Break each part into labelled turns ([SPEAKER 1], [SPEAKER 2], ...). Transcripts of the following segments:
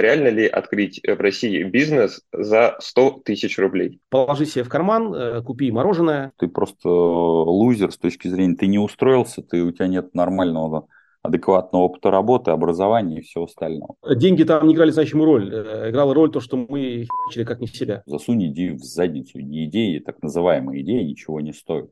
[SPEAKER 1] реально ли открыть в России бизнес за 100 тысяч рублей?
[SPEAKER 2] Положи себе в карман, э, купи мороженое.
[SPEAKER 3] Ты просто лузер с точки зрения, ты не устроился, ты, у тебя нет нормального адекватного опыта работы, образования и всего остального.
[SPEAKER 2] Деньги там не играли значимую роль. Э, играла роль то, что мы херачили как не в себя.
[SPEAKER 3] Засунь идею в задницу. Не идеи, так называемые идеи ничего не стоят.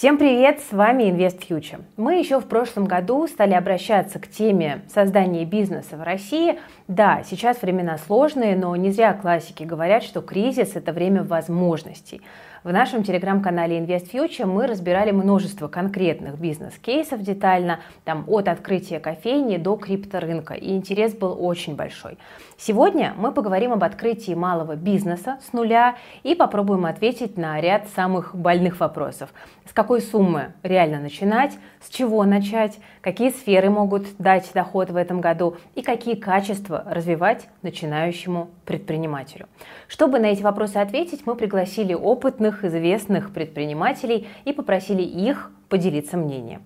[SPEAKER 4] Всем привет, с вами Invest Future. Мы еще в прошлом году стали обращаться к теме создания бизнеса в России. Да, сейчас времена сложные, но не зря классики говорят, что кризис – это время возможностей. В нашем телеграм-канале Invest Future мы разбирали множество конкретных бизнес-кейсов детально, там от открытия кофейни до крипторынка, и интерес был очень большой. Сегодня мы поговорим об открытии малого бизнеса с нуля и попробуем ответить на ряд самых больных вопросов. С какой суммы реально начинать, с чего начать, какие сферы могут дать доход в этом году и какие качества развивать начинающему предпринимателю. Чтобы на эти вопросы ответить, мы пригласили опытных, известных предпринимателей и попросили их поделиться мнением.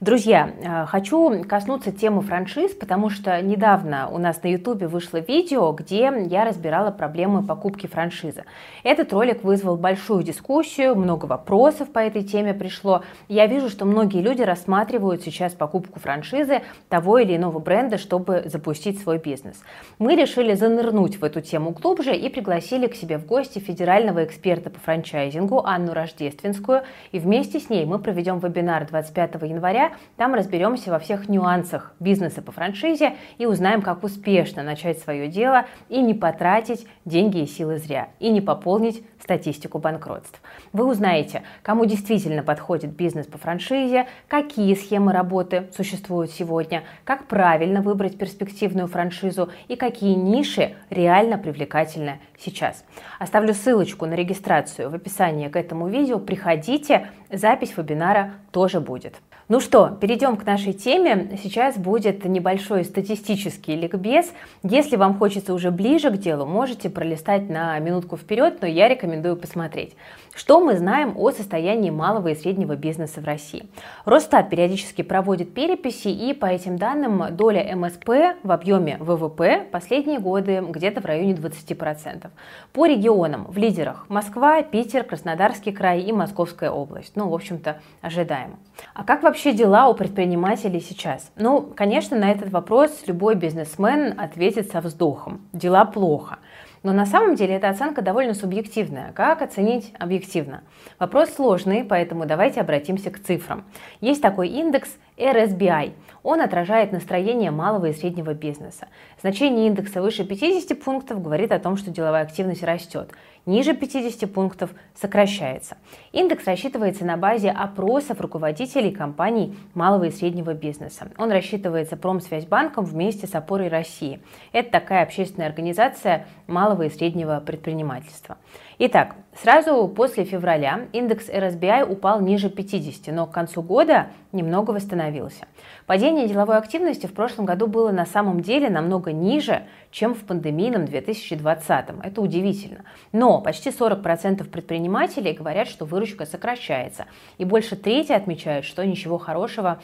[SPEAKER 4] Друзья, э, хочу коснуться темы франшиз, потому что недавно у нас на YouTube вышло видео, где я разбирала проблемы покупки франшизы. Этот ролик вызвал большую дискуссию, много вопросов по этой теме пришло. Я вижу, что многие люди рассматривают сейчас покупку франшизы того или иного бренда, чтобы запустить свой бизнес. Мы решили занырнуть в эту тему глубже и пригласили к себе в гости федерального эксперта по франчайзингу Анну Рождественскую. И вместе с ней мы проведем вебинар 25 января там разберемся во всех нюансах бизнеса по франшизе и узнаем, как успешно начать свое дело и не потратить деньги и силы зря, и не пополнить статистику банкротств. Вы узнаете, кому действительно подходит бизнес по франшизе, какие схемы работы существуют сегодня, как правильно выбрать перспективную франшизу и какие ниши реально привлекательны сейчас. Оставлю ссылочку на регистрацию в описании к этому видео. Приходите, запись вебинара тоже будет. Ну что, перейдем к нашей теме. Сейчас будет небольшой статистический ликбез. Если вам хочется уже ближе к делу, можете пролистать на минутку вперед, но я рекомендую посмотреть. Что мы знаем о состоянии малого и среднего бизнеса в России? Росстат периодически проводит переписи, и по этим данным доля МСП в объеме ВВП последние годы где-то в районе 20%. По регионам в лидерах Москва, Питер, Краснодарский край и Московская область. Ну, в общем-то, ожидаемо. А как вообще дела у предпринимателей сейчас? Ну, конечно, на этот вопрос любой бизнесмен ответит со вздохом. Дела плохо. Но на самом деле эта оценка довольно субъективная. Как оценить объективно? Вопрос сложный, поэтому давайте обратимся к цифрам. Есть такой индекс RSBI. Он отражает настроение малого и среднего бизнеса. Значение индекса выше 50 пунктов говорит о том, что деловая активность растет ниже 50 пунктов сокращается. Индекс рассчитывается на базе опросов руководителей компаний малого и среднего бизнеса. Он рассчитывается Промсвязьбанком вместе с Опорой России. Это такая общественная организация малого и среднего предпринимательства. Итак, сразу после февраля индекс RSBI упал ниже 50, но к концу года немного восстановился. Падение деловой активности в прошлом году было на самом деле намного ниже, чем в пандемийном 2020. Это удивительно. Но почти 40% предпринимателей говорят, что выручка сокращается. И больше трети отмечают, что ничего хорошего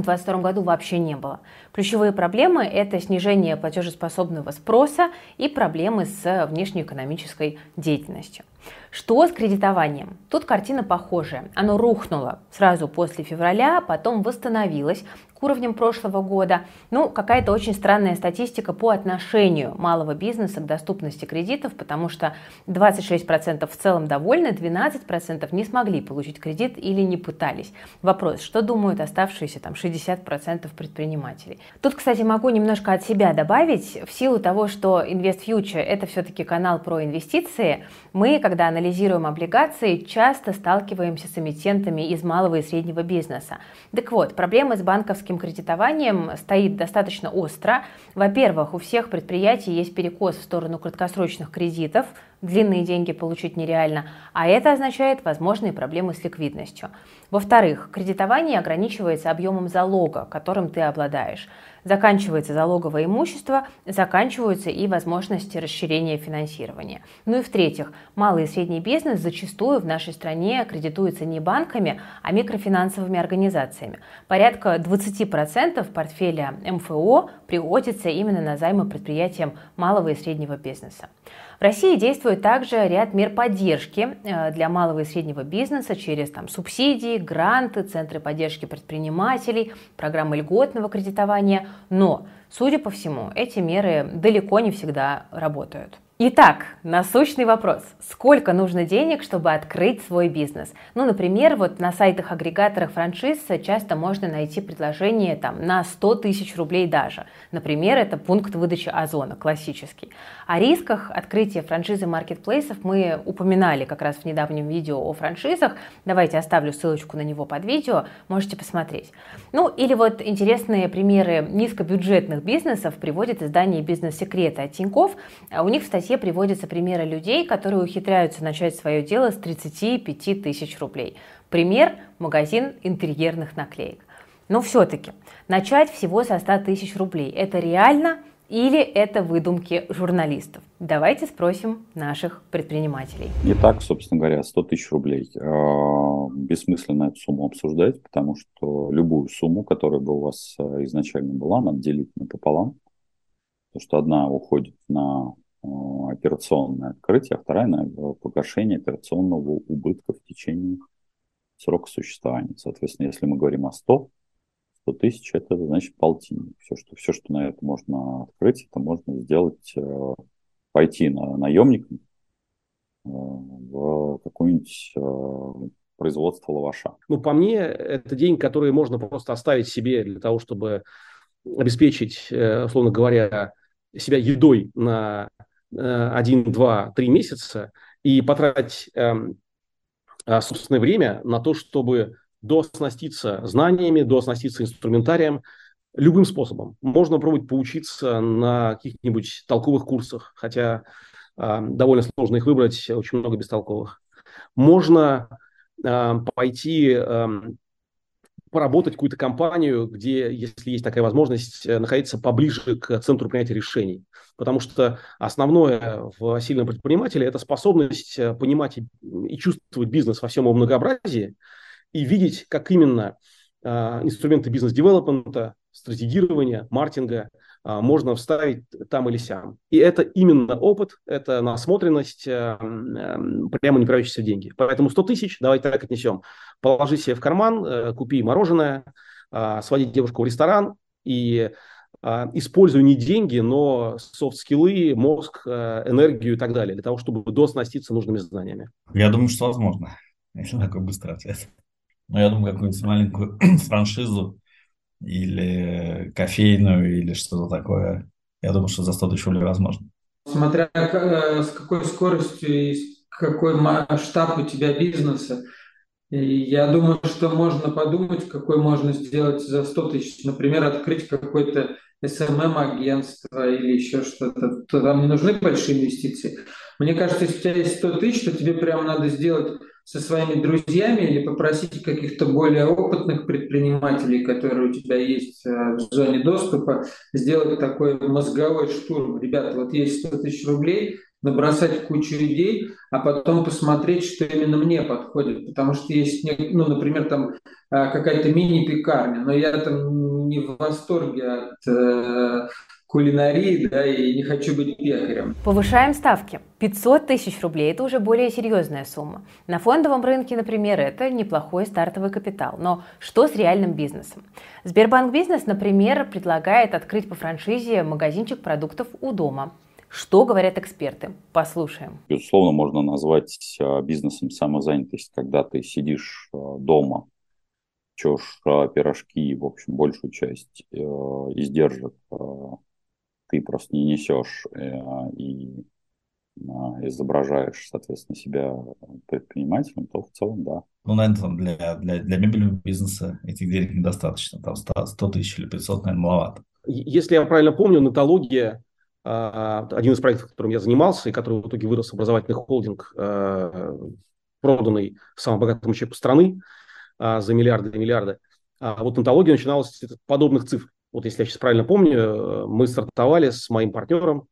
[SPEAKER 4] в 2022 году вообще не было. Ключевые проблемы – это снижение платежеспособного спроса и проблемы с внешнеэкономической деятельностью. Что с кредитованием? Тут картина похожая. Оно рухнуло сразу после февраля, потом восстановилось к уровням прошлого года. Ну, какая-то очень странная статистика по отношению малого бизнеса к доступности кредитов, потому что 26% в целом довольны, 12% не смогли получить кредит или не пытались. Вопрос, что думают оставшиеся там 60% предпринимателей? Тут, кстати, могу немножко от себя добавить. В силу того, что Invest Future это все-таки канал про инвестиции, мы, когда анализируем облигации, часто сталкиваемся с эмитентами из малого и среднего бизнеса. Так вот, проблемы с банковским кредитованием стоит достаточно остро. Во-первых, у всех предприятий есть перекос в сторону краткосрочных кредитов, длинные деньги получить нереально, а это означает возможные проблемы с ликвидностью. Во-вторых, кредитование ограничивается объемом залога, которым ты обладаешь. Заканчивается залоговое имущество, заканчиваются и возможности расширения финансирования. Ну и в-третьих, малый и средний бизнес зачастую в нашей стране кредитуется не банками, а микрофинансовыми организациями. Порядка 20% портфеля МФО приходится именно на займы предприятиям малого и среднего бизнеса. В России действует также ряд мер поддержки э, для малого и среднего бизнеса через там, субсидии, гранты, центры поддержки предпринимателей, программы льготного кредитования. Но, судя по всему, эти меры далеко не всегда работают. Итак, насущный вопрос. Сколько нужно денег, чтобы открыть свой бизнес? Ну, например, вот на сайтах-агрегаторах франшиз часто можно найти предложение там, на 100 тысяч рублей даже. Например, это пункт выдачи озона, классический. О рисках открытия франшизы маркетплейсов мы упоминали как раз в недавнем видео о франшизах. Давайте оставлю ссылочку на него под видео, можете посмотреть. Ну, или вот интересные примеры низкобюджетных бизнесов приводит издание «Бизнес-секреты» от Тинькофф. У них в статье статье приводятся примеры людей, которые ухитряются начать свое дело с 35 тысяч рублей. Пример – магазин интерьерных наклеек. Но все-таки начать всего со 100 тысяч рублей – это реально или это выдумки журналистов? Давайте спросим наших предпринимателей.
[SPEAKER 3] Не так, собственно говоря, 100 тысяч рублей. А, бессмысленно эту сумму обсуждать, потому что любую сумму, которая бы у вас а, изначально была, надо делить напополам. Потому что одна уходит на операционное открытие, а вторая на погашение операционного убытка в течение срока существования. Соответственно, если мы говорим о 100, 100 тысяч, это значит полтинник. Все что, все, что на это можно открыть, это можно сделать, э, пойти на наемником э, в какую-нибудь производство лаваша.
[SPEAKER 2] Ну, по мне, это деньги, которые можно просто оставить себе для того, чтобы обеспечить, условно говоря, себя едой на Э, один, два, три месяца и потратить эм, а, собственное время на то, чтобы дооснаститься знаниями, дооснаститься инструментарием любым способом. Можно пробовать поучиться на каких-нибудь толковых курсах, хотя э, довольно сложно их выбрать, очень много бестолковых. Можно э, пойти э, поработать какую-то компанию, где, если есть такая возможность, э, находиться поближе к центру принятия решений. Потому что основное в сильном предпринимателе – это способность э, понимать и чувствовать бизнес во всем его многообразии и видеть, как именно э, инструменты бизнес-девелопмента, стратегирования, маркетинга можно вставить там или сям. И это именно опыт, это насмотренность, прямо не проявляющиеся деньги. Поэтому 100 тысяч давайте так отнесем положи себе в карман, э, купи мороженое, а, своди девушку в ресторан и а, используй не деньги, но софт-скиллы, мозг, э, энергию и так далее, для того, чтобы доснаститься нужными знаниями.
[SPEAKER 5] Я думаю, что возможно, если такой быстрый ответ. Но я думаю, какую-нибудь маленькую франшизу или кофейную или что-то такое, я думаю, что за 100 тысяч рублей возможно.
[SPEAKER 6] Смотря э, с какой скоростью и какой масштаб у тебя бизнеса. Я думаю, что можно подумать, какой можно сделать за 100 тысяч. Например, открыть какое-то SMM-агентство или еще что-то. То там не нужны большие инвестиции. Мне кажется, если у тебя есть 100 тысяч, то тебе прямо надо сделать со своими друзьями или попросить каких-то более опытных предпринимателей, которые у тебя есть э, в зоне доступа, сделать такой мозговой штурм. Ребята, вот есть 100 тысяч рублей, набросать кучу идей, а потом посмотреть, что именно мне подходит. Потому что есть, ну, например, там а, какая-то мини-пекарня, но я там не в восторге от э, кулинарии, да, и не хочу быть пекарем.
[SPEAKER 4] Повышаем ставки. 500 тысяч рублей – это уже более серьезная сумма. На фондовом рынке, например, это неплохой стартовый капитал. Но что с реальным бизнесом? Сбербанк Бизнес, например, предлагает открыть по франшизе магазинчик продуктов у дома. Что говорят эксперты? Послушаем.
[SPEAKER 3] Безусловно, можно назвать а, бизнесом самозанятость, когда ты сидишь а, дома, чешь а, пирожки, в общем, большую часть э, издержек ты просто не несешь э, и изображаешь, соответственно, себя предпринимателем, то в целом, да.
[SPEAKER 5] Ну, наверное, для, для, для мебельного бизнеса этих денег недостаточно. Там 100, 100 тысяч или 500, наверное, маловато.
[SPEAKER 2] Если я правильно помню, натология один из проектов, которым я занимался, и который в итоге вырос в образовательный холдинг, проданный самому богатому человеку страны за миллиарды и миллиарды. А вот антология начиналась с подобных цифр. Вот если я сейчас правильно помню, мы стартовали с моим партнером,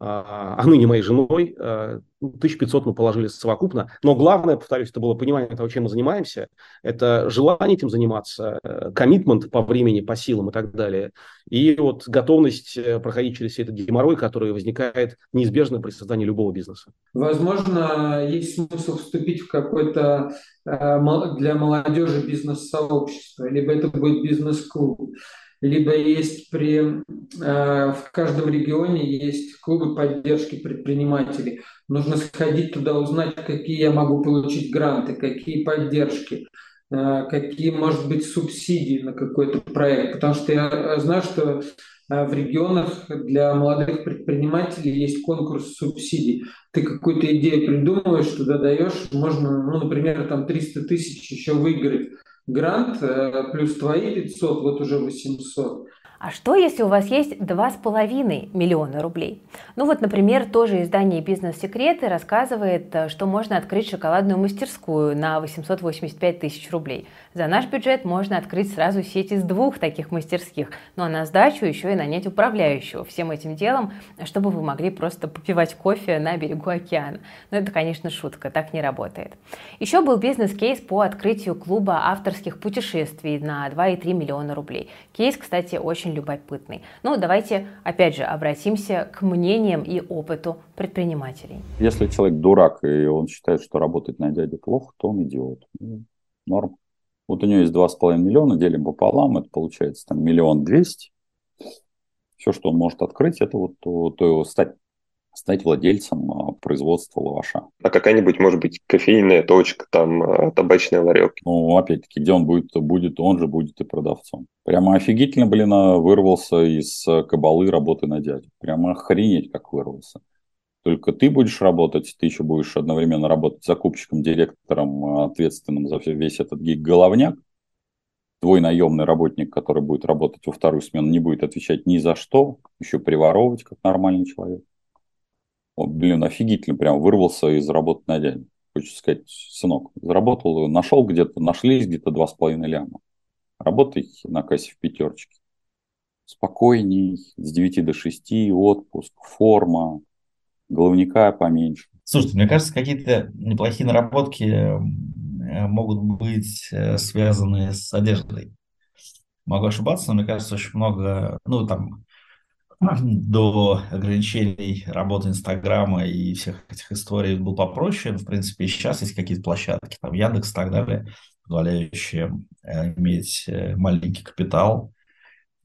[SPEAKER 2] а, а ныне моей женой, 1500 а, мы положили совокупно. Но главное, повторюсь, это было понимание того, чем мы занимаемся. Это желание этим заниматься, коммитмент по времени, по силам и так далее. И вот готовность э, проходить через этот геморрой, который возникает неизбежно при создании любого бизнеса.
[SPEAKER 6] Возможно, есть смысл вступить в какой-то э, для молодежи бизнес-сообщество, либо это будет бизнес-клуб, либо есть при, э, в каждом регионе есть клубы поддержки предпринимателей. Нужно сходить туда, узнать, какие я могу получить гранты, какие поддержки, э, какие, может быть, субсидии на какой-то проект. Потому что я знаю, что э, в регионах для молодых предпринимателей есть конкурс субсидий. Ты какую-то идею придумываешь, туда даешь, можно, ну, например, там 300 тысяч еще выиграть грант, э, плюс твои 500, вот уже 800.
[SPEAKER 4] А что, если у вас есть 2,5 миллиона рублей? Ну вот, например, тоже издание «Бизнес-секреты» рассказывает, э, что можно открыть шоколадную мастерскую на 885 тысяч рублей. За наш бюджет можно открыть сразу сеть из двух таких мастерских, ну а на сдачу еще и нанять управляющего всем этим делом, чтобы вы могли просто попивать кофе на берегу океана. Но это, конечно, шутка, так не работает. Еще был бизнес-кейс по открытию клуба авторских путешествий на 2,3 миллиона рублей. Кейс, кстати, очень любопытный. Ну, давайте, опять же, обратимся к мнениям и опыту предпринимателей.
[SPEAKER 3] Если человек дурак, и он считает, что работать на дяде плохо, то он идиот. Ну, норм. Вот у него есть 2,5 миллиона, делим пополам, это получается там миллион двести. Все, что он может открыть, это вот то, то стать стать владельцем а, производства лаваша.
[SPEAKER 1] А какая-нибудь, может быть, кофейная точка, там, а, табачный ларек?
[SPEAKER 3] Ну, опять-таки, где он будет, будет, он же будет и продавцом. Прямо офигительно, блин, а, вырвался из кабалы работы на дядю. Прямо охренеть, как вырвался. Только ты будешь работать, ты еще будешь одновременно работать закупщиком, директором, ответственным за весь этот гиг-головняк. Твой наемный работник, который будет работать во вторую смену, не будет отвечать ни за что, еще приворовывать, как нормальный человек. Вот, блин, офигительно, прям вырвался из работы на дядю. Хочется сказать, сынок, заработал, нашел где-то, нашлись где-то два с половиной ляма. Работай на кассе в пятерочке. Спокойней, с 9 до 6, отпуск, форма, головника поменьше.
[SPEAKER 5] Слушайте, мне кажется, какие-то неплохие наработки э, могут быть э, связаны с одеждой. Могу ошибаться, но мне кажется, очень много, ну, там, до ограничений работы Инстаграма и всех этих историй был попроще. В принципе, сейчас есть какие-то площадки, там Яндекс и так далее, позволяющие э, иметь э, маленький капитал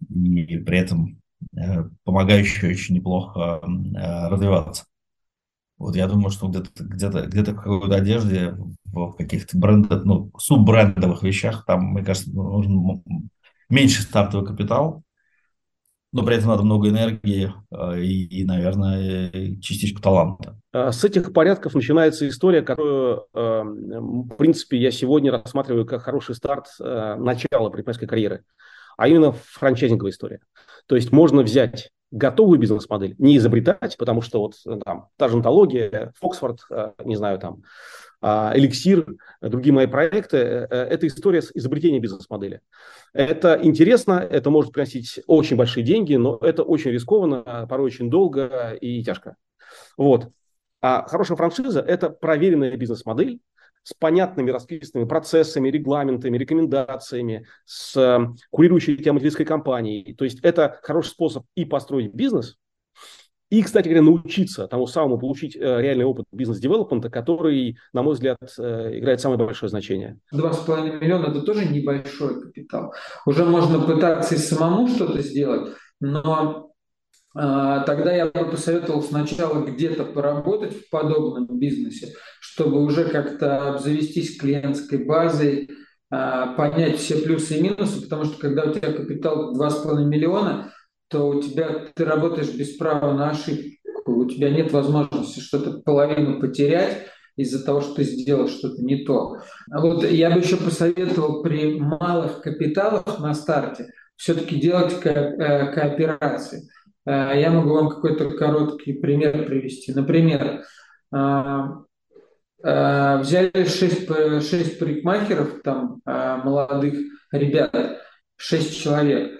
[SPEAKER 5] и при этом э, помогающие очень неплохо развиваться. Вот я думаю, что где-то где-то где-то в какой-то одежде, в каких-то брендах, ну, суббрендовых вещах, там, мне кажется, нужен меньше стартовый капитал, но при этом надо много энергии э, и, и, наверное, частичку таланта.
[SPEAKER 2] А с этих порядков начинается история, которую, э, в принципе, я сегодня рассматриваю как хороший старт э, начала предпринимательской карьеры, а именно франчайзинговая история. То есть можно взять готовую бизнес-модель, не изобретать, потому что вот там та же антология, Фоксфорд, не знаю, там, Эликсир, другие мои проекты, это история с изобретением бизнес-модели. Это интересно, это может приносить очень большие деньги, но это очень рискованно, порой очень долго и тяжко. Вот. А хорошая франшиза – это проверенная бизнес-модель с понятными расписанными процессами, регламентами, рекомендациями, с э, курирующей тематической компанией. То есть это хороший способ и построить бизнес – и, кстати говоря, научиться тому самому получить э, реальный опыт бизнес-девелопмента, который, на мой взгляд, э, играет самое большое значение.
[SPEAKER 6] Два с половиной миллиона – это тоже небольшой капитал. Уже можно пытаться и самому что-то сделать, но а, тогда я бы посоветовал сначала где-то поработать в подобном бизнесе, чтобы уже как-то обзавестись клиентской базой, понять все плюсы и минусы, потому что когда у тебя капитал 2,5 миллиона – то у тебя ты работаешь без права на ошибку, у тебя нет возможности что-то половину потерять из-за того, что ты сделал что-то не то. А вот я бы еще посоветовал при малых капиталах на старте все-таки делать ко- э, кооперации. Я могу вам какой-то короткий пример привести. Например, взяли шесть, шесть парикмахеров, там, молодых ребят, шесть человек,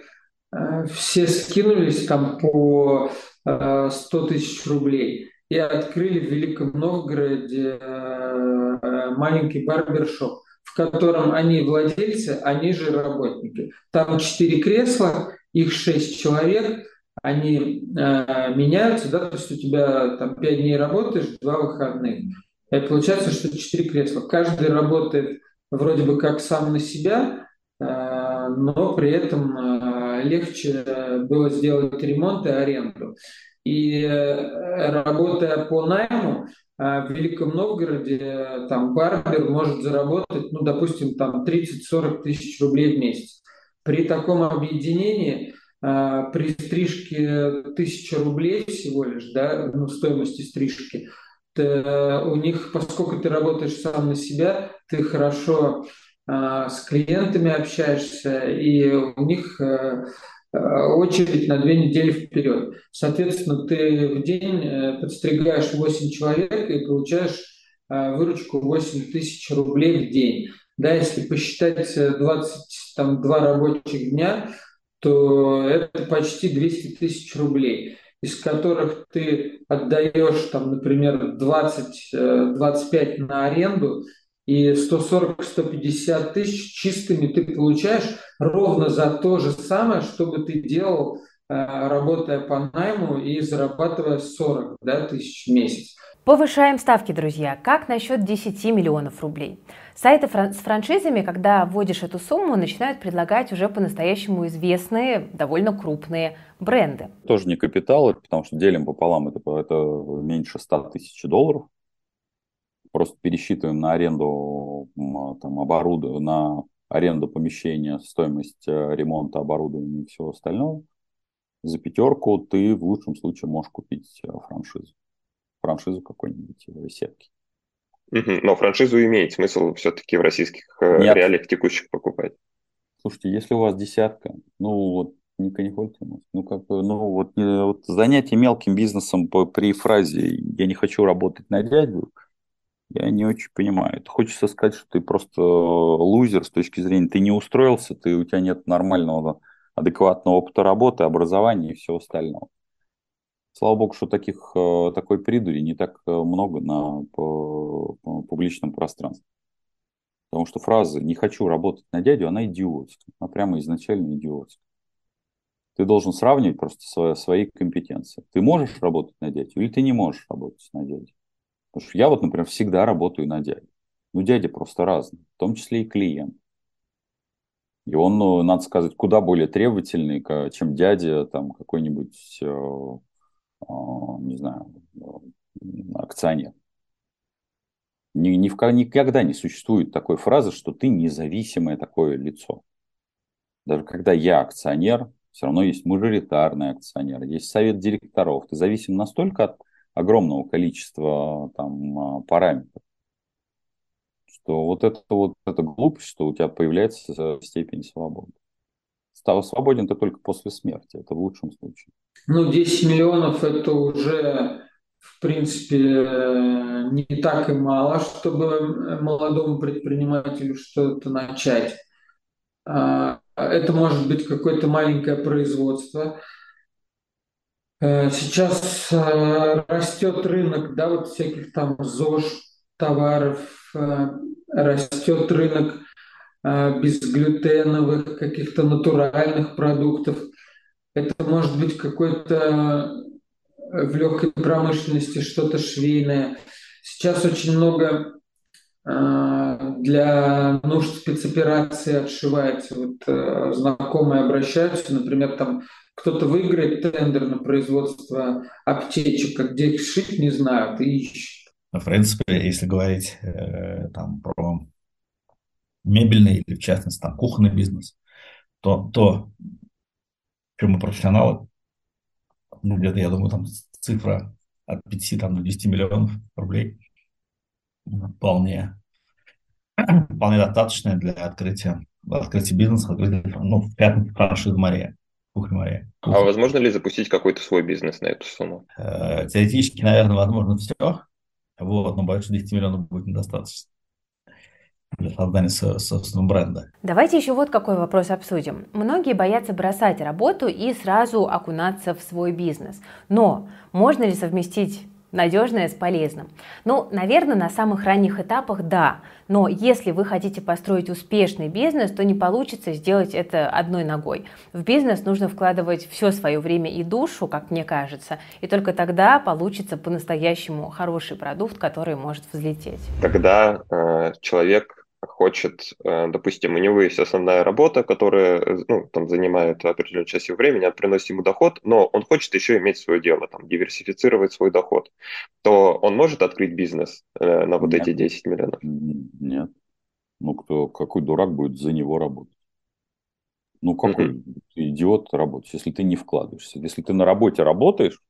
[SPEAKER 6] все скинулись там по 100 тысяч рублей и открыли в Великом Новгороде маленький барбершоп в котором они владельцы, они же работники. Там четыре кресла, их шесть человек, они э, меняются, да, то есть у тебя там пять дней работаешь, два выходных. И получается, что четыре кресла. Каждый работает вроде бы как сам на себя, э, но при этом э, легче было сделать ремонт и аренду. И э, работая по найму, а в Великом Новгороде э, там барбер может заработать, ну, допустим, там 30-40 тысяч рублей в месяц. При таком объединении при стрижке тысяча рублей всего лишь, да, ну, стоимости стрижки, у них, поскольку ты работаешь сам на себя, ты хорошо с клиентами общаешься, и у них э, Э, очередь на две недели вперед. Соответственно, ты в день э, подстригаешь 8 человек и получаешь э, выручку 8 тысяч рублей в день. Да, если посчитать 22 рабочих дня, то это почти 200 тысяч рублей, из которых ты отдаешь, там, например, 20-25 на аренду, и 140-150 тысяч чистыми ты получаешь ровно за то же самое, что бы ты делал, э, работая по найму и зарабатывая 40 да, тысяч в месяц.
[SPEAKER 4] Повышаем ставки, друзья. Как насчет 10 миллионов рублей? Сайты с франшизами, когда вводишь эту сумму, начинают предлагать уже по-настоящему известные, довольно крупные бренды.
[SPEAKER 3] Тоже не капитал, потому что делим пополам, это, это меньше 100 тысяч долларов просто пересчитываем на аренду там, оборудования, на аренду помещения, стоимость э, ремонта оборудования и всего остального, за пятерку ты в лучшем случае можешь купить э, франшизу. Франшизу какой-нибудь э, сетки.
[SPEAKER 1] Но франшизу имеет смысл все-таки в российских Нет. реалиях текущих покупать.
[SPEAKER 3] Слушайте, если у вас десятка, ну вот не конихольте, ну как бы, ну вот, вот занятие мелким бизнесом по, при фразе «я не хочу работать на дядю», я не очень понимаю. Хочется сказать, что ты просто лузер с точки зрения, ты не устроился, ты, у тебя нет нормального, адекватного опыта работы, образования и всего остального. Слава богу, что таких, э, такой придури не так э, много на по, по публичном пространстве. Потому что фраза «не хочу работать на дядю», она идиотская. Она прямо изначально идиотская. Ты должен сравнивать просто свои, свои компетенции. Ты можешь работать на дядю или ты не можешь работать на дядю. Потому что я вот, например, всегда работаю на дядю. Ну, дядя просто разный, в том числе и клиент. И он, ну, надо сказать, куда более требовательный, чем дядя там какой-нибудь, э, э, не знаю, э, акционер. Ни, ни в, никогда не существует такой фразы, что ты независимое такое лицо. Даже когда я акционер, все равно есть мажоритарный акционер, есть совет директоров. Ты зависим настолько от огромного количества там а, параметров, что вот это вот эта глупость, что у тебя появляется степень свободы. Стал свободен ты только после смерти, это в лучшем случае.
[SPEAKER 6] Ну, 10 миллионов это уже, в принципе, не так и мало, чтобы молодому предпринимателю что-то начать. А, это может быть какое-то маленькое производство, Э, сейчас э, растет рынок, да, вот всяких там ЗОЖ товаров, э, растет рынок безглютеновых, каких-то натуральных продуктов. Это может быть какой-то в легкой промышленности что-то швейное. Сейчас очень много для нужд спецоперации отшивается. Вот знакомые обращаются, например, там кто-то выиграет тендер на производство аптечек, а где их шить, не знают и ищут.
[SPEAKER 5] В принципе, если говорить э, там про мебельный или, в частности, там, кухонный бизнес, то, то чем мы профессионалы, ну, где-то, я думаю, там цифра от 5 там, до 10 миллионов рублей вполне, вполне достаточная для открытия, открытия бизнеса, открытия, ну, в пятницу франшизы Мария.
[SPEAKER 1] кухня А возможно ли запустить какой-то свой бизнес на эту сумму?
[SPEAKER 5] Э, теоретически, наверное, возможно все. Вот, но больше 10 миллионов будет недостаточно для создания собственного бренда.
[SPEAKER 4] Давайте еще вот какой вопрос обсудим. Многие боятся бросать работу и сразу окунаться в свой бизнес. Но можно ли совместить надежное с полезным? Ну, наверное, на самых ранних этапах да. Но если вы хотите построить успешный бизнес, то не получится сделать это одной ногой. В бизнес нужно вкладывать все свое время и душу, как мне кажется, и только тогда получится по-настоящему хороший продукт, который может взлететь.
[SPEAKER 1] Когда э, человек хочет, э, допустим, у него есть основная работа, которая э, ну, там, занимает определенную часть его времени, она приносит ему доход, но он хочет еще иметь свое дело, там, диверсифицировать свой доход, то он может открыть бизнес э, на вот Нет. эти 10 миллионов?
[SPEAKER 3] Нет. Ну, кто, какой дурак будет за него работать? Ну, какой mm-hmm. идиот работать, если ты не вкладываешься? Если ты на работе работаешь,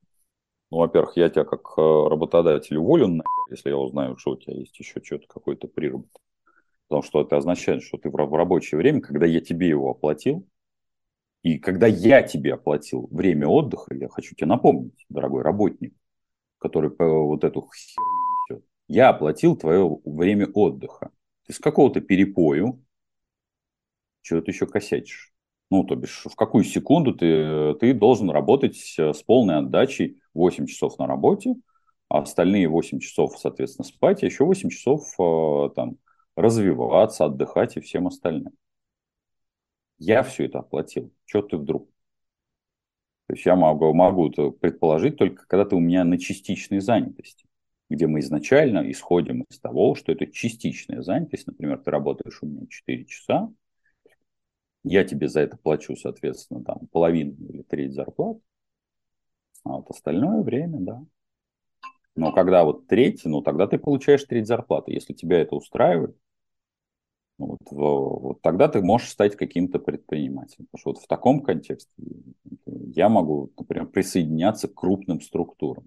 [SPEAKER 3] ну, во-первых, я тебя как работодатель уволю, нахер, если я узнаю, что у тебя есть еще что-то, какой-то приработок. Потому что это означает, что ты в рабочее время, когда я тебе его оплатил, и когда я тебе оплатил время отдыха, я хочу тебе напомнить, дорогой работник, который вот эту херню я оплатил твое время отдыха. Ты с какого-то перепою что ты еще косячишь. Ну, то бишь, в какую секунду ты, ты должен работать с полной отдачей 8 часов на работе, а остальные 8 часов, соответственно, спать, а еще 8 часов э, там, развиваться, отдыхать и всем остальным. Я все это оплатил. Что ты вдруг? То есть я могу, могу предположить только, когда ты у меня на частичной занятости, где мы изначально исходим из того, что это частичная занятость. Например, ты работаешь у меня 4 часа, я тебе за это плачу, соответственно, там половину или треть зарплат, а вот остальное время, да. Но когда вот треть, ну тогда ты получаешь треть зарплаты. Если тебя это устраивает, вот, вот тогда ты можешь стать каким-то предпринимателем. Потому что вот в таком контексте я могу, например, присоединяться к крупным структурам.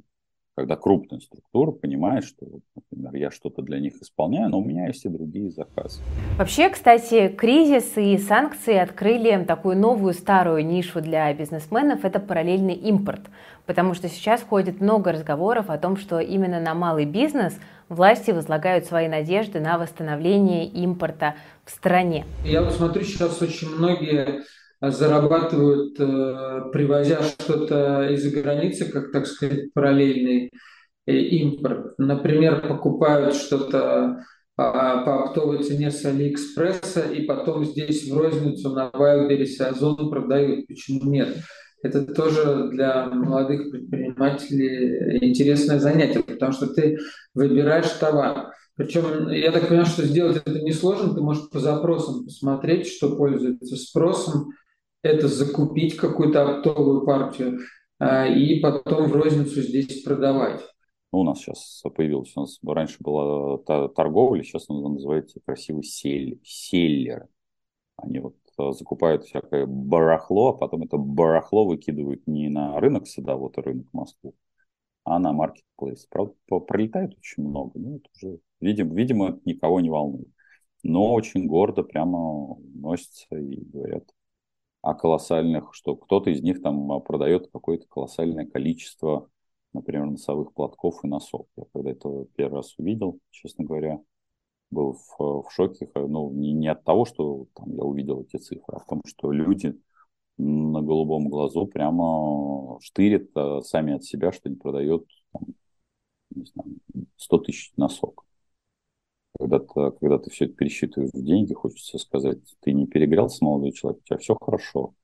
[SPEAKER 3] Когда крупная структура понимает, что, например, я что-то для них исполняю, но у меня есть и другие заказы.
[SPEAKER 4] Вообще, кстати, кризис и санкции открыли такую новую старую нишу для бизнесменов – это параллельный импорт. Потому что сейчас ходит много разговоров о том, что именно на малый бизнес – власти возлагают свои надежды на восстановление импорта в стране.
[SPEAKER 6] Я вот смотрю, сейчас очень многие э, зарабатывают, э, привозя что-то из-за границы, как, так сказать, параллельный э, импорт. Например, покупают что-то по оптовой цене с Алиэкспресса и потом здесь в розницу на и Озон продают. Почему нет? Это тоже для молодых предпринимателей интересное занятие, потому что ты выбираешь товар. Причем, я так понимаю, что сделать это несложно, ты можешь по запросам посмотреть, что пользуется спросом, это закупить какую-то оптовую партию а, и потом в розницу здесь продавать.
[SPEAKER 3] Ну, у нас сейчас появилось, у нас раньше была торговля, сейчас она называется красивый сель, селлер. Они вот закупают всякое барахло, а потом это барахло выкидывают не на рынок садовод, а рынок Москву, а на маркетплейс. Правда, пролетает очень много, ну, это уже, видимо, видимо, никого не волнует. Но очень гордо прямо носятся и говорят о колоссальных, что кто-то из них там продает какое-то колоссальное количество, например, носовых платков и носов. Я когда это первый раз увидел, честно говоря, был в, в шоке, ну, не, не от того, что там, я увидел эти цифры, а в том, что люди на голубом глазу прямо штырят а, сами от себя, что не продает там, не знаю, 100 тысяч носок. Когда ты, когда ты все это пересчитываешь в деньги, хочется сказать, ты не перегрелся, молодой человек, у тебя все хорошо.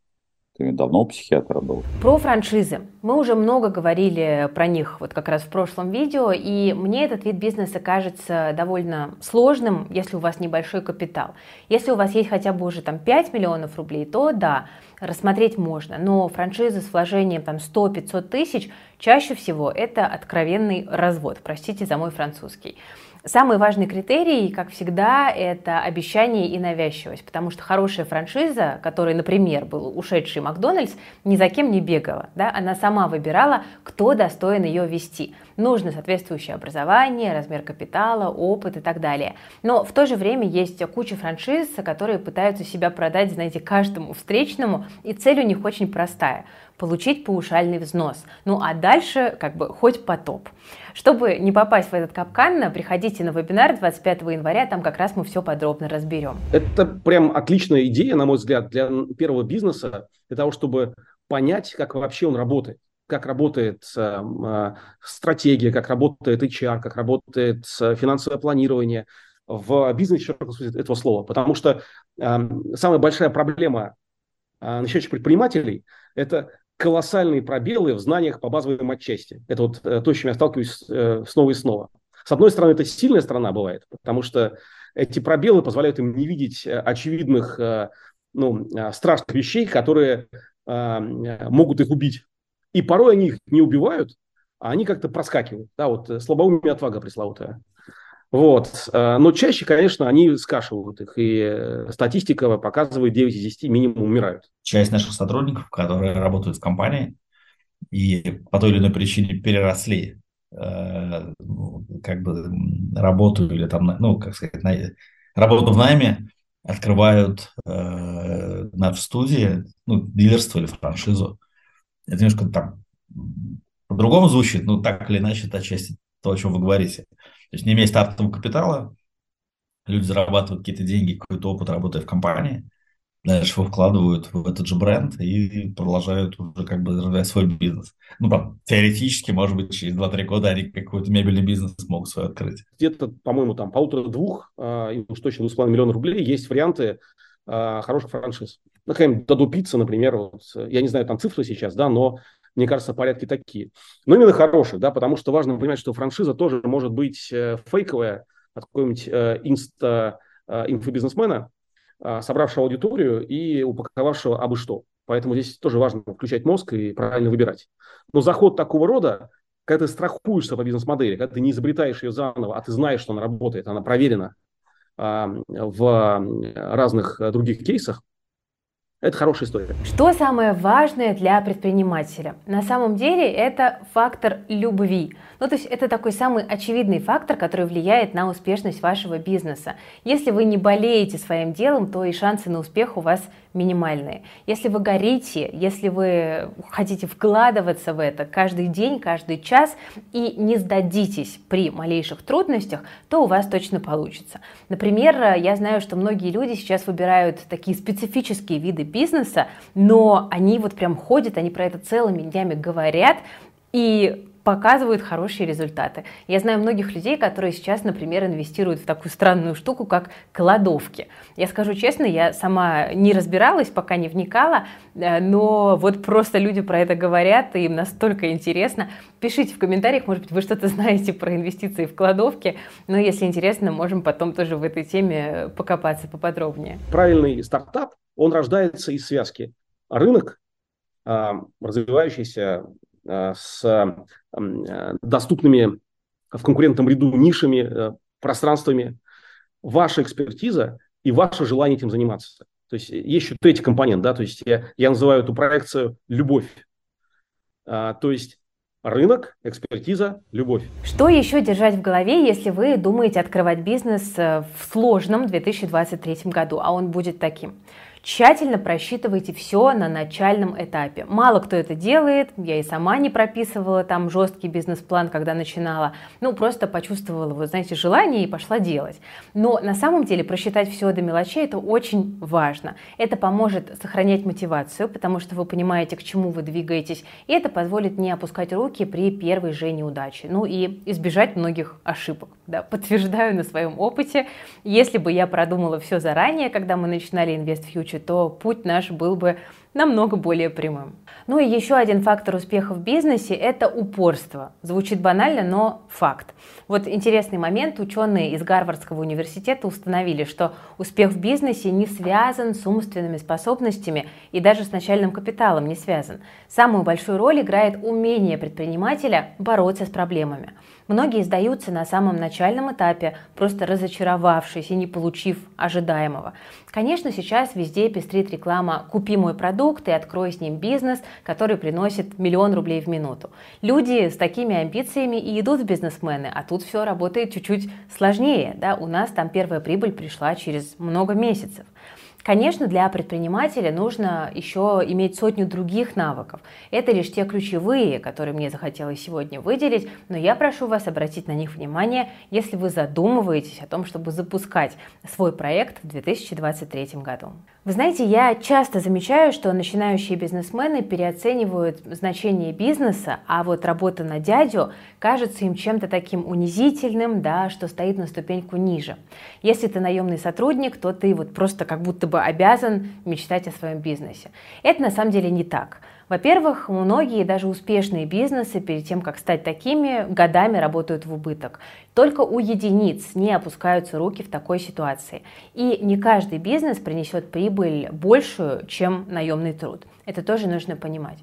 [SPEAKER 3] Ты давно у психиатра был?
[SPEAKER 4] Про франшизы. Мы уже много говорили про них вот как раз в прошлом видео, и мне этот вид бизнеса кажется довольно сложным, если у вас небольшой капитал. Если у вас есть хотя бы уже там 5 миллионов рублей, то да, рассмотреть можно, но франшизы с вложением там 100-500 тысяч чаще всего это откровенный развод, простите за мой французский. Самый важный критерий, как всегда, это обещание и навязчивость, потому что хорошая франшиза, которой, например, был ушедший Макдональдс, ни за кем не бегала, да, она сама выбирала, кто достоин ее вести. Нужно соответствующее образование, размер капитала, опыт и так далее. Но в то же время есть куча франшиз, которые пытаются себя продать, знаете, каждому встречному, и цель у них очень простая получить паушальный взнос. Ну а дальше как бы хоть потоп. Чтобы не попасть в этот капкан, приходите на вебинар 25 января, там как раз мы все подробно разберем.
[SPEAKER 2] Это прям отличная идея, на мой взгляд, для первого бизнеса, для того, чтобы понять, как вообще он работает как работает э, стратегия, как работает HR, как работает э, финансовое планирование в бизнесе этого слова. Потому что э, самая большая проблема э, начинающих предпринимателей – это колоссальные пробелы в знаниях по базовой матчасти. Это вот э, то, с чем я сталкиваюсь э, снова и снова. С одной стороны, это сильная сторона бывает, потому что эти пробелы позволяют им не видеть э, очевидных, ну, страшных вещей, которые могут их убить. И порой они их не убивают, а они как-то проскакивают. Да, вот слабоумие отвага пресловутая. Вот. Но чаще, конечно, они скашивают их, и статистика показывает 9 из 10 минимум умирают
[SPEAKER 5] часть наших сотрудников, которые работают в компании и по той или иной причине переросли э, как бы работу или там, ну, как сказать, на, работу в найме, открывают э, нашу студии, ну, дилерство или франшизу. Это немножко там по-другому звучит, но так или иначе это часть того, о чем вы говорите. То есть не имея стартового капитала, люди зарабатывают какие-то деньги, какой-то опыт, работая в компании – дальше его вкладывают в этот же бренд и продолжают уже как бы развивать свой бизнес. Ну, там, теоретически, может быть, через 2-3 года они какой-то мебельный бизнес смогут свой открыть.
[SPEAKER 2] Где-то, по-моему, там полутора-двух, а, и уж точно 2,5 миллиона рублей есть варианты а, хороших франшиз. Ну, какая-нибудь Пицца, например, вот, я не знаю там цифры сейчас, да, но мне кажется, порядки такие. Но именно хороших, да, потому что важно понимать, что франшиза тоже может быть э, фейковая от какого-нибудь э, инста э, инфобизнесмена, собравшего аудиторию и упаковавшего абы что. Поэтому здесь тоже важно включать мозг и правильно выбирать. Но заход такого рода, когда ты страхуешься по бизнес-модели, когда ты не изобретаешь ее заново, а ты знаешь, что она работает, она проверена в разных других кейсах, это хорошая история.
[SPEAKER 4] Что самое важное для предпринимателя? На самом деле это фактор любви. Ну, то есть это такой самый очевидный фактор, который влияет на успешность вашего бизнеса. Если вы не болеете своим делом, то и шансы на успех у вас минимальные. Если вы горите, если вы хотите вкладываться в это каждый день, каждый час и не сдадитесь при малейших трудностях, то у вас точно получится. Например, я знаю, что многие люди сейчас выбирают такие специфические виды бизнеса, но они вот прям ходят, они про это целыми днями говорят, и показывают хорошие результаты. Я знаю многих людей, которые сейчас, например, инвестируют в такую странную штуку, как кладовки. Я скажу честно, я сама не разбиралась, пока не вникала, э, но вот просто люди про это говорят, и им настолько интересно. Пишите в комментариях, может быть, вы что-то знаете про инвестиции в кладовки, но если интересно, можем потом тоже в этой теме покопаться поподробнее.
[SPEAKER 2] Правильный стартап, он рождается из связки. Рынок, а, развивающийся с э, доступными в конкурентном ряду нишами, э, пространствами, ваша экспертиза и ваше желание этим заниматься. То есть есть еще третий компонент, да, то есть я, я называю эту проекцию любовь. А, то есть рынок, экспертиза, любовь.
[SPEAKER 4] Что еще держать в голове, если вы думаете открывать бизнес в сложном 2023 году, а он будет таким? Тщательно просчитывайте все на начальном этапе. Мало кто это делает, я и сама не прописывала там жесткий бизнес-план, когда начинала. Ну, просто почувствовала, вот знаете, желание и пошла делать. Но на самом деле просчитать все до мелочей – это очень важно. Это поможет сохранять мотивацию, потому что вы понимаете, к чему вы двигаетесь, и это позволит не опускать руки при первой же неудаче. Ну и избежать многих ошибок. Да, подтверждаю на своем опыте. Если бы я продумала все заранее, когда мы начинали Invest Future, то путь наш был бы намного более прямым. Ну и еще один фактор успеха в бизнесе – это упорство. Звучит банально, но факт. Вот интересный момент. Ученые из Гарвардского университета установили, что успех в бизнесе не связан с умственными способностями и даже с начальным капиталом не связан. Самую большую роль играет умение предпринимателя бороться с проблемами. Многие сдаются на самом начальном этапе, просто разочаровавшись и не получив ожидаемого. Конечно, сейчас везде пестрит реклама «Купи мой продукт и открой с ним бизнес», который приносит миллион рублей в минуту. Люди с такими амбициями и идут в бизнесмены, а тут все работает чуть-чуть сложнее. Да? У нас там первая прибыль пришла через много месяцев. Конечно, для предпринимателя нужно еще иметь сотню других навыков. Это лишь те ключевые, которые мне захотелось сегодня выделить, но я прошу вас обратить на них внимание, если вы задумываетесь о том, чтобы запускать свой проект в 2023 году. Вы знаете, я часто замечаю, что начинающие бизнесмены переоценивают значение бизнеса, а вот работа на дядю кажется им чем-то таким унизительным, да, что стоит на ступеньку ниже. Если ты наемный сотрудник, то ты вот просто как будто бы обязан мечтать о своем бизнесе. Это на самом деле не так. Во-первых, многие даже успешные бизнесы перед тем, как стать такими, годами работают в убыток. Только у единиц не опускаются руки в такой ситуации. И не каждый бизнес принесет прибыль большую, чем наемный труд. Это тоже нужно понимать.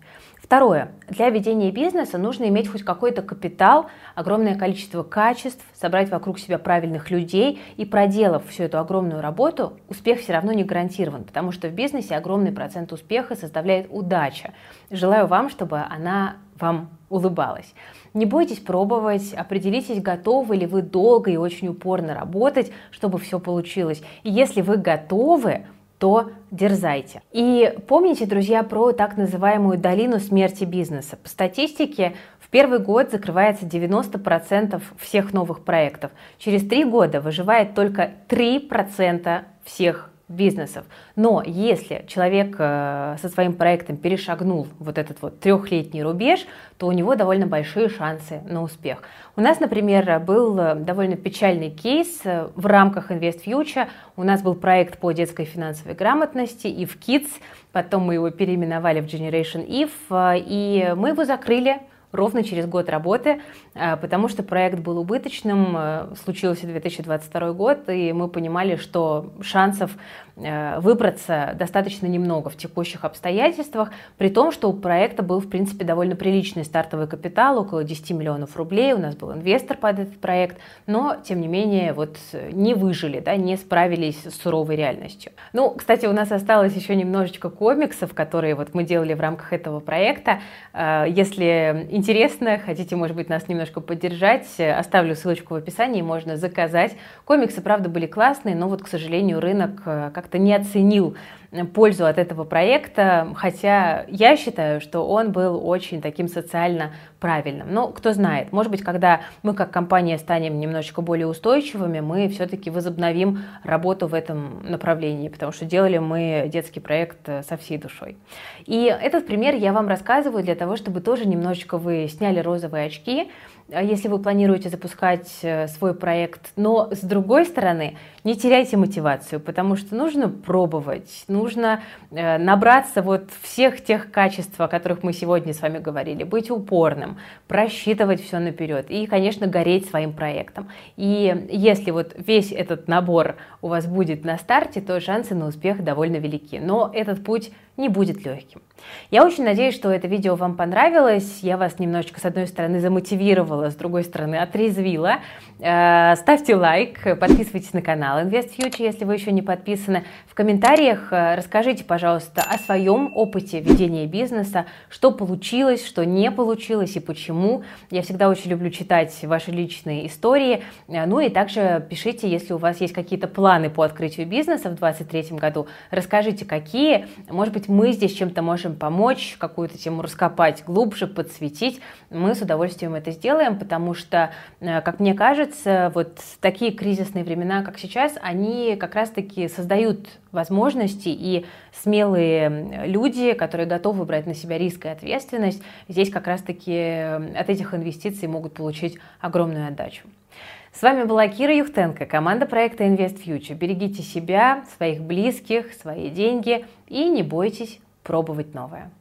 [SPEAKER 4] Второе. Для ведения бизнеса нужно иметь хоть какой-то капитал, огромное количество качеств, собрать вокруг себя правильных людей и проделав всю эту огромную работу, успех все равно не гарантирован, потому что в бизнесе огромный процент успеха составляет удача. Желаю вам, чтобы она вам улыбалась. Не бойтесь пробовать, определитесь, готовы ли вы долго и очень упорно работать, чтобы все получилось. И если вы готовы, то дерзайте. И помните, друзья, про так называемую долину смерти бизнеса. По статистике, в первый год закрывается 90% всех новых проектов. Через три года выживает только 3% всех бизнесов. Но если человек э, со своим проектом перешагнул вот этот вот трехлетний рубеж, то у него довольно большие шансы на успех. У нас, например, был э, довольно печальный кейс э, в рамках Invest Future. У нас был проект по детской финансовой грамотности и в Kids, потом мы его переименовали в Generation If, и мы его закрыли ровно через год работы, э, потому что проект был убыточным, э, случился 2022 год, и мы понимали, что шансов выбраться достаточно немного в текущих обстоятельствах, при том, что у проекта был, в принципе, довольно приличный стартовый капитал, около 10 миллионов рублей, у нас был инвестор под этот проект, но, тем не менее, вот не выжили, да, не справились с суровой реальностью. Ну, кстати, у нас осталось еще немножечко комиксов, которые вот мы делали в рамках этого проекта. Если интересно, хотите, может быть, нас немножко поддержать, оставлю ссылочку в описании, можно заказать. Комиксы, правда, были классные, но вот, к сожалению, рынок э, как-то не оценил пользу от этого проекта, хотя я считаю, что он был очень таким социально правильным. Но кто знает, может быть, когда мы как компания станем немножечко более устойчивыми, мы все-таки возобновим работу в этом направлении, потому что делали мы детский проект э, со всей душой. И этот пример я вам рассказываю для того, чтобы тоже немножечко вы сняли розовые очки, если вы планируете запускать э, свой проект. Но с другой стороны, не теряйте мотивацию, потому что нужно пробовать, нужно э, набраться вот всех тех качеств, о которых мы сегодня с вами говорили, быть упорным, просчитывать все наперед и, конечно, гореть своим проектом. И если вот весь этот набор у вас будет на старте, то шансы на успех довольно велики. Но этот путь не будет легким. Я очень надеюсь, что это видео вам понравилось. Я вас немножечко, с одной стороны, замотивировала, с другой стороны, отрезвила. Э, ставьте лайк, подписывайтесь на канал Invest Future, если вы еще не подписаны. В комментариях э, расскажите, пожалуйста, о своем опыте ведения бизнеса, что получилось, что не получилось и почему. Я всегда очень люблю читать ваши личные истории. Э, ну и также пишите, если у вас есть какие-то планы по открытию бизнеса в 2023 году. Расскажите, какие. Может быть, мы здесь чем-то можем помочь, какую-то тему раскопать глубже, подсветить. Мы с удовольствием это сделаем, потому что, как мне кажется, вот такие кризисные времена, как сейчас, они как раз-таки создают возможности, и смелые люди, которые готовы брать на себя риск и ответственность, здесь как раз-таки от этих инвестиций могут получить огромную отдачу. С вами была Кира Юхтенко, команда проекта Invest Future. Берегите себя, своих близких, свои деньги и не бойтесь пробовать новое.